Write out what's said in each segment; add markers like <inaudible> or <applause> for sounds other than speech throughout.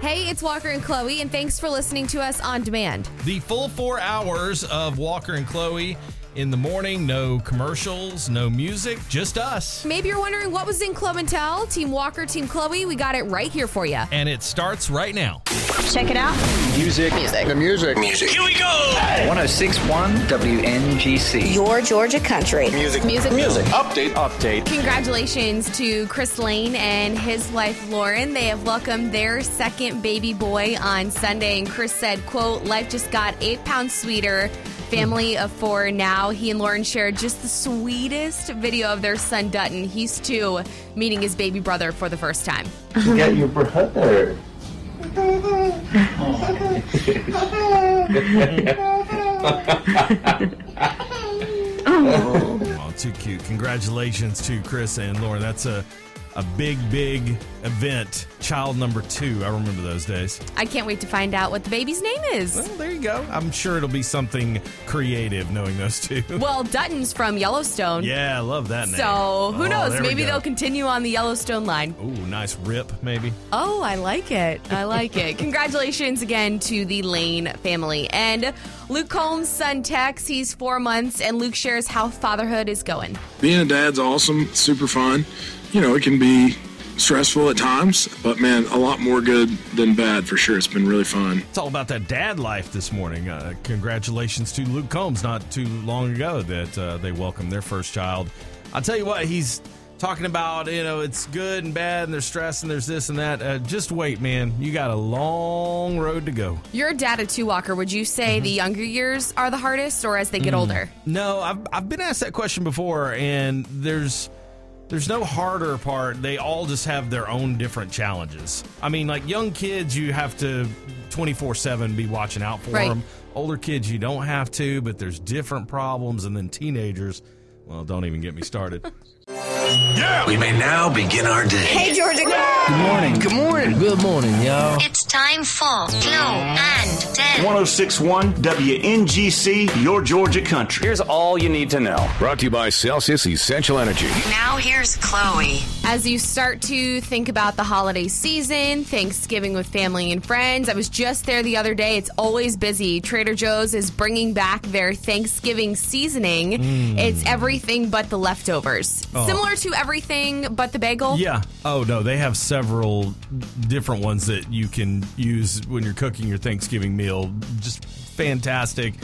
Hey, it's Walker and Chloe, and thanks for listening to us on demand. The full four hours of Walker and Chloe in the morning. No commercials, no music, just us. Maybe you're wondering what was in Club and Tell. Team Walker, Team Chloe, we got it right here for you. And it starts right now. Check it out. Music. Music. The music. Music. Here we go. 1061 WNGC. Your Georgia country. Music. Music. Music. Update. Update. Congratulations to Chris Lane and his wife Lauren. They have welcomed their second baby boy on Sunday. And Chris said, quote, life just got eight pounds sweeter. Family of four now. He and Lauren shared just the sweetest video of their son Dutton. He's two, meeting his baby brother for the first time. Got your brother. Oh, too cute. Congratulations to Chris and Lauren. That's a a big, big event. Child number two. I remember those days. I can't wait to find out what the baby's name is. Well, there you go. I'm sure it'll be something creative knowing those two. <laughs> Well, Dutton's from Yellowstone. yeah, I love that name. So who Oh, knows? Maybe they'll continue on the Yellowstone line. Ooh, nice rip, maybe. Oh, I like it. I like it. <laughs> Congratulations again to the Lane family. And Luke Combs' son Tex, he's four months, and Luke shares how fatherhood is going. being a dad's awesome, super fun. You know, it can be stressful at times, but man, a lot more good than bad for sure. It's been really fun. It's all about that dad life this morning. Uh, congratulations to Luke Combs. Not too long ago that uh, they welcomed their first child. I'll tell you what, he's talking about, you know, it's good and bad and there's stress and there's this and that. Uh, just wait, man. You got a long road to go. You're a dad of two, Walker. Would you say the younger years are the hardest or as they get older? No, I've, I've been asked that question before, and there's there's no harder part. They all just have their own different challenges. I mean, like young kids, you have to 24 seven be watching out for Right. them. Older kids, you don't have to, but there's different problems. And then teenagers, well, don't even get me started. <laughs> We may now begin our day. Hey, Georgia. Good morning. Good morning. Good morning, y'all. It's time for Flo and Ted. 1061 WNGC, your Georgia country. Here's all you need to know. Brought to you by Celsius Essential Energy. Now here's Chloe. As you start to think about the holiday season, Thanksgiving with family and friends, I was just there the other day. It's always busy. Trader Joe's is bringing back their Thanksgiving seasoning. Mm. It's everything but the leftovers. Oh. Similar to everything but the bagel. Yeah. Oh no, they have several different ones that you can use when you're cooking your Thanksgiving meal. Just fantastic.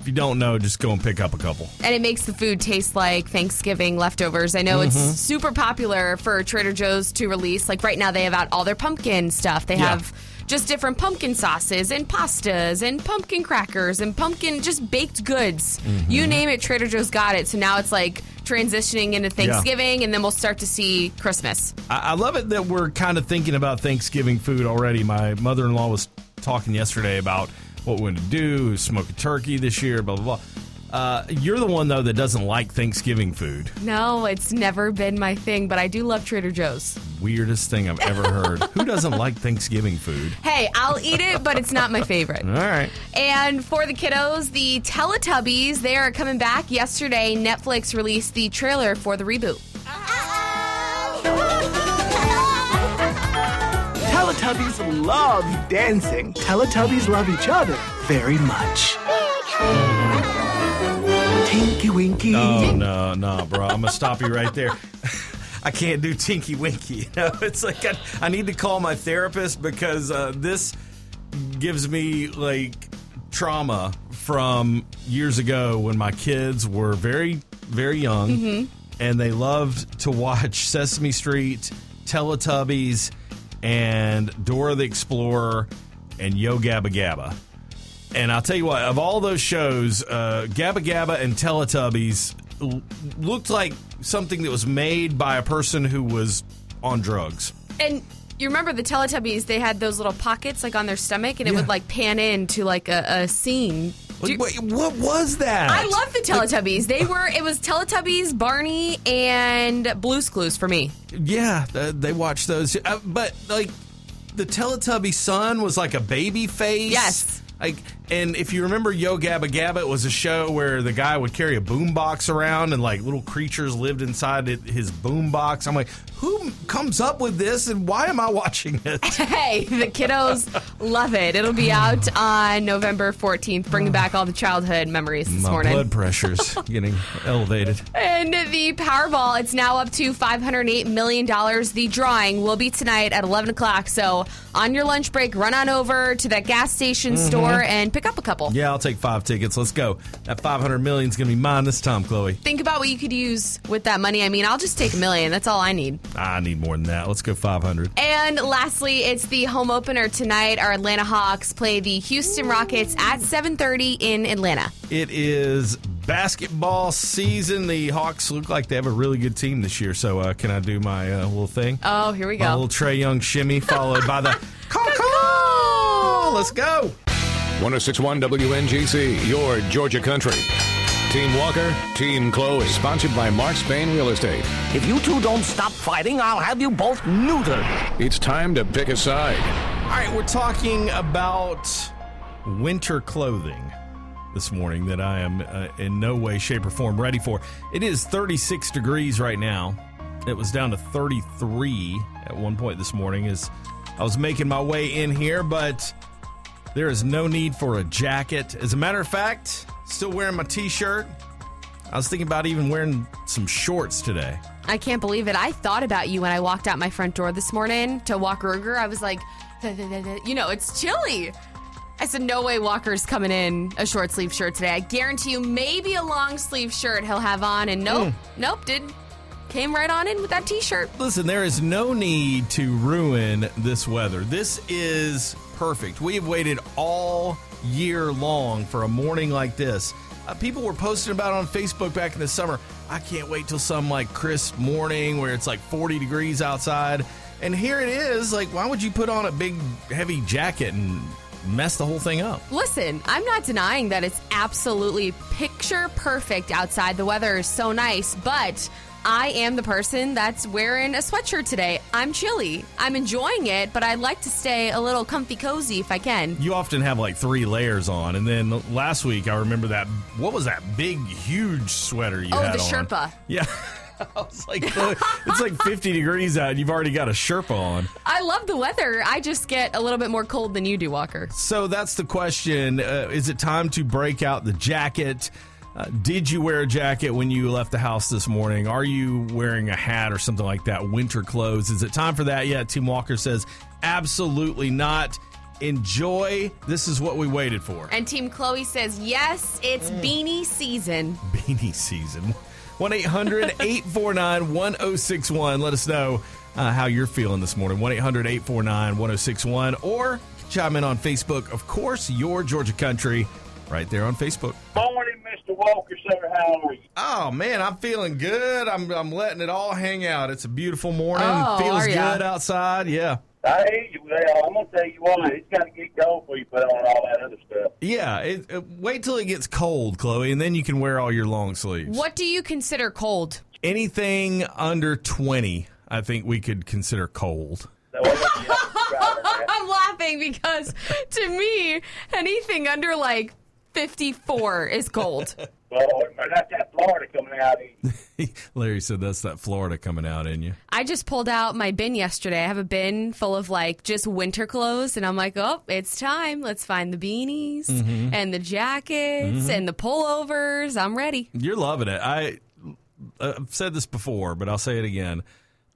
If you don't know, just go and pick up a couple. and it makes the food taste like Thanksgiving leftovers. I know it's mm-hmm. super popular for Trader Joe's to release. Like right now, they have out all their pumpkin stuff. They Yeah. have just different pumpkin sauces and pastas and pumpkin crackers and pumpkin just baked goods. Mm-hmm. You name it, Trader Joe's got it. So now it's like transitioning into Thanksgiving, and then we'll start to see Christmas. I, I love it that we're kind of thinking about Thanksgiving food already. My mother in law was talking yesterday about what we're going to do, smoke a turkey this year, blah, blah, blah. Uh, you're the one, though, that doesn't like Thanksgiving food. No, it's never been my thing, but I do love Trader Joe's. Weirdest thing I've ever heard. Who doesn't like Thanksgiving food? Hey, I'll eat it, but it's not my favorite. All right. And for the kiddos, the Teletubbies, they are coming back. Yesterday, Netflix released the trailer for the reboot. Teletubbies love dancing. Teletubbies love each other very much. Tinky Winky. Oh, no, no, bro. I'm going to stop you right there. <laughs> I can't do Tinky Winky. You know, <laughs> it's like I, I need to call my therapist because uh, this gives me like trauma from years ago when my kids were very, very young and they loved to watch <laughs> Sesame Street, Teletubbies, and Dora the Explorer and Yo Gabba Gabba. And I'll tell you what, of all those shows, uh, Gabba Gabba and Teletubbies l- looked like something that was made by a person who was on drugs. And You remember the Teletubbies? They had those little pockets like on their stomach, and it Yeah. would like pan into like a, a scene. Do you- Wait, what was that? I love the Teletubbies. They were it was Teletubbies, Barney, and Blue's Clues for me. Yeah, th- they watched those. Uh, but like the Teletubby sun was like a baby face. Yes. Like, and if you remember Yo Gabba Gabba, it was a show where the guy would carry a boombox around and like little creatures lived inside his boombox. I'm like, who comes up with this and why am I watching it? <laughs> Hey, the kiddos love it. It'll be out on November 14th, bringing back all the childhood memories this My morning. blood pressure's <laughs> getting elevated. And the Powerball, it's now up to $508 million. The drawing will be tonight at 11 o'clock. So on your lunch break, run on over to that gas station mm-hmm. store and pick up a couple. Yeah, I'll take five tickets. Let's go. That 500 million is going to be mine this time, Chloe. Think about what you could use with that money. I mean, I'll just take a million. That's all I need. I need more than that. Let's go 500. And lastly, it's the home opener tonight. Our Atlanta Hawks play the Houston Rockets at 7:30 in Atlanta. It is basketball season. The Hawks look like they have a really good team this year. So, uh, can I do my uh, little thing? Oh, here we My go. little Trae Young shimmy, followed by the <laughs> caw Let's go. 1061 WNGC, your Georgia country. Team Walker, Team Chloe. Is sponsored by Mark Spain Real Estate. If you two don't stop fighting, I'll have you both neutered. It's time to pick a side. All right, we're talking about winter clothing this morning that I am uh, in no way, shape, or form ready for. It is 36 degrees right now. It was down to 33 at one point this morning as I was making my way in here, but there is no need for a jacket. As a matter of fact, still wearing my t shirt. I was thinking about even wearing some shorts today. I can't believe it. I thought about you when I walked out my front door this morning to walk Ruger. I was like, <laughs> you know, it's chilly. I said, no way Walker's coming in a short sleeve shirt today. I guarantee you, maybe a long sleeve shirt he'll have on. And nope, hmm. nope, didn't. Came right on in with that t shirt. Listen, there is no need to ruin this weather. This is perfect. We have waited all year long for a morning like this. Uh, people were posting about on Facebook back in the summer. I can't wait till some like crisp morning where it's like 40 degrees outside. And here it is. Like, why would you put on a big, heavy jacket and mess the whole thing up? Listen, I'm not denying that it's absolutely picture perfect outside. The weather is so nice, but I am the person that's wearing a sweatshirt today. I'm chilly. I'm enjoying it, but I'd like to stay a little comfy cozy if I can. You often have like three layers on. And then last week, I remember that. What was that big, huge sweater you Oh, had the on? Sherpa. <laughs> Yeah. I was like, <laughs> it's like 50 degrees out, and you've already got a Sherpa on. I love the weather. I just get a little bit more cold than you do, Walker. So that's the question. Uh, is it time to break out the jacket? Uh, did you wear a jacket when you left the house this morning? Are you wearing a hat or something like that? Winter clothes. Is it time for that yet? Team Walker says, absolutely not. Enjoy. This is what we waited for. And Team Chloe says, yes, it's beanie season. <laughs> Beanie season. 1 800 849 1061. Let us know uh, how you're feeling this morning. 1 800 849 1061. Or chime in on Facebook. Of course, your Georgia Country right there on Facebook. Morning, Mr. Walker, sir. How are you? Oh, man, I'm feeling good. I'm, I'm letting it all hang out. It's a beautiful morning. Oh, Feels good outside. Yeah. I hear you. Well, I'm going to tell you what, it's got to get cold before you put on all that other stuff. Yeah. It, uh, wait till it gets cold, Chloe, and then you can wear all your long sleeves. What do you consider cold? Anything under 20, I think we could consider cold. <laughs> I'm laughing because to me, anything under like 54 is cold. <laughs> Well, that's that Florida coming out of you. <laughs> Larry said that's that Florida coming out in you. I just pulled out my bin yesterday. I have a bin full of like just winter clothes, and I'm like, oh, it's time. Let's find the beanies Mhm. and the jackets Mhm. and the pullovers. I'm ready. You're loving it. I I've said this before, but I'll say it again.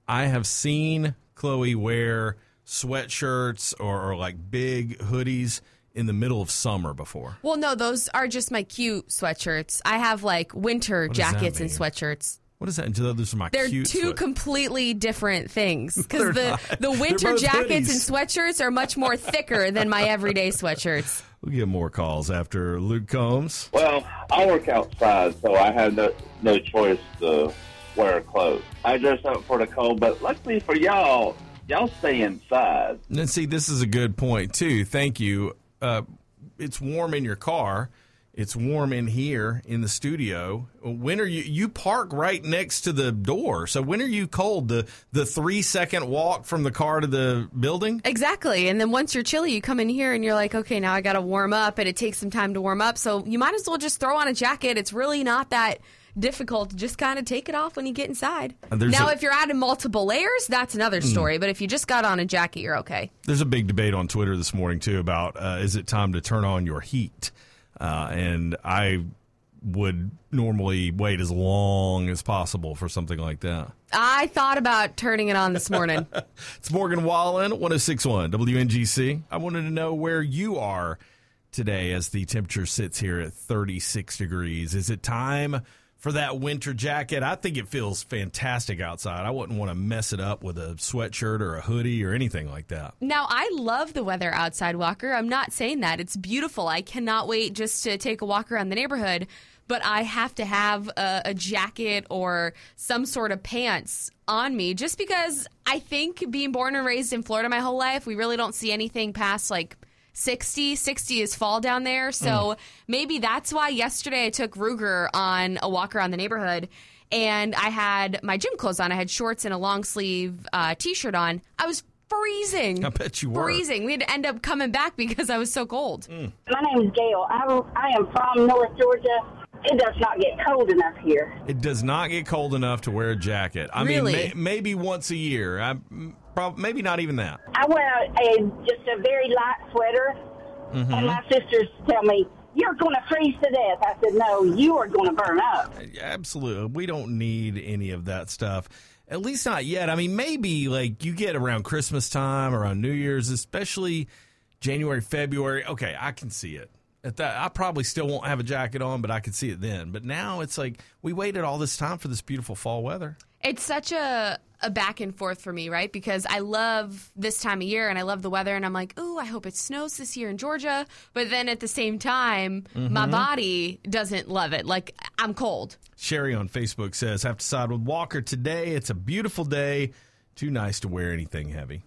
I have seen Chloe wear sweatshirts or, or like big hoodies in the middle of summer before. Well, no, those are just my cute sweatshirts. I have like winter What does that jackets and mean? sweatshirts. What is that? Those are my They're cute two sweat- completely different things <laughs> They're because the, not. the They're winter both jackets hoodies. and sweatshirts are much more thicker than my everyday sweatshirts. <laughs> We'll get more calls after Luke Combs. Well, I work outside, so I have no, no choice to wear clothes. I dress up for the cold, but luckily for y'all, y'all stay inside. And see, this is a good point too. Thank you. Uh, it's warm in your car. It's warm in here in the studio. When are you? You park right next to the door. So when are you cold? The the three second walk from the car to the building. Exactly. And then once you're chilly, you come in here and you're like, okay, now I got to warm up, and it takes some time to warm up. So you might as well just throw on a jacket. It's really not that difficult to just kind of take it off when you get inside. Now, a- if you're adding multiple layers, that's another story. But if you just got on a jacket, you're okay. There's a big debate on Twitter this morning too about uh, is it time to turn on your heat? Uh, and I would normally wait as long as possible for something like that. I thought about turning it on this morning. <laughs> It's Morgan Wallen, 1061 WNGC. I wanted to know where you are today as the temperature sits here at 36 degrees. Is it time for that winter jacket? I think it feels fantastic outside. I wouldn't want to mess it up with a sweatshirt or a hoodie or anything like that. Now, I love the weather outside, Walker. I'm not saying that. It's beautiful. I cannot wait just to take a walk around the neighborhood, but I have to have a, a jacket or some sort of pants on me just because I think being born and raised in Florida my whole life, we really don't see anything past like 60 60 is fall down there so maybe that's why yesterday i took ruger on a walk around the neighborhood and i had my gym clothes on i had shorts and a long sleeve uh, t-shirt on i was freezing I bet you were. freezing we had to end up coming back because i was so cold My name is Gail. I'm, I am from North Georgia. It does not get cold enough here. It does not get cold enough to wear a jacket. I mean, may, maybe once a year. I, prob- maybe not even that. I wear a, just a very light sweater, Mhm. and my sisters tell me, You're going to freeze to death. I said, No, you are going to burn up. Absolutely. We don't need any of that stuff. At least not yet. I mean, maybe like you get around Christmas time or on New Year's, especially January, February. Okay, I can see it. At that, I probably still won't have a jacket on, but I could see it then. But now it's like we waited all this time for this beautiful fall weather. It's such a a back and forth for me, right? Because I love this time of year and I love the weather, and I'm like, ooh, I hope it snows this year in Georgia. But then at the same time, my Mhm. body doesn't love it. Like I'm cold. Sherry on Facebook says, "Have to side with Walker today. It's a beautiful day. Too nice to wear anything heavy."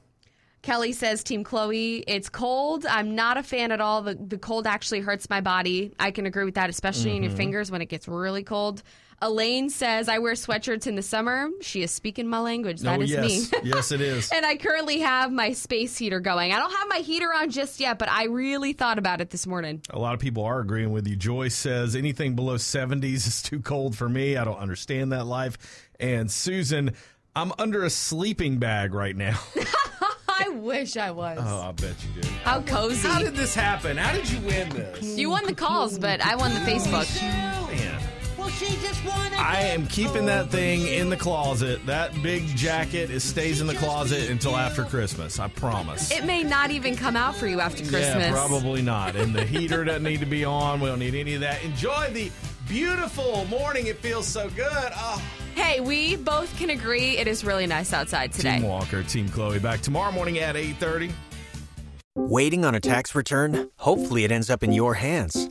Kelly says, Team Chloe, it's cold. I'm not a fan at all. The, the cold actually hurts my body. I can agree with that, especially in your Mhm. fingers when it gets really cold. Elaine says, I wear sweatshirts in the summer. She is speaking my language. That oh is yes, me. <laughs> yes, it is. And I currently have my space heater going. I don't have my heater on just yet, but I really thought about it this morning. A lot of people are agreeing with you. Joyce says anything below 70s is too cold for me. I don't understand that life. And Susan, I'm under a sleeping bag right now. <laughs> I wish I was. Oh, I bet you did. How cozy. How did this happen? How did you win this? You won the calls, but I won the Facebook. I am keeping that thing in the closet. That big jacket it stays in the closet until after Christmas. I promise. It may not even come out for you after Christmas. Yeah, probably not. And the heater doesn't need to be on. We don't need any of that. Enjoy the beautiful morning. It feels so good. Oh. Hey, we both can agree it is really nice outside today. Team Walker, Team Chloe, back tomorrow morning at 8.30. Waiting on a tax return? Hopefully, it ends up in your hands.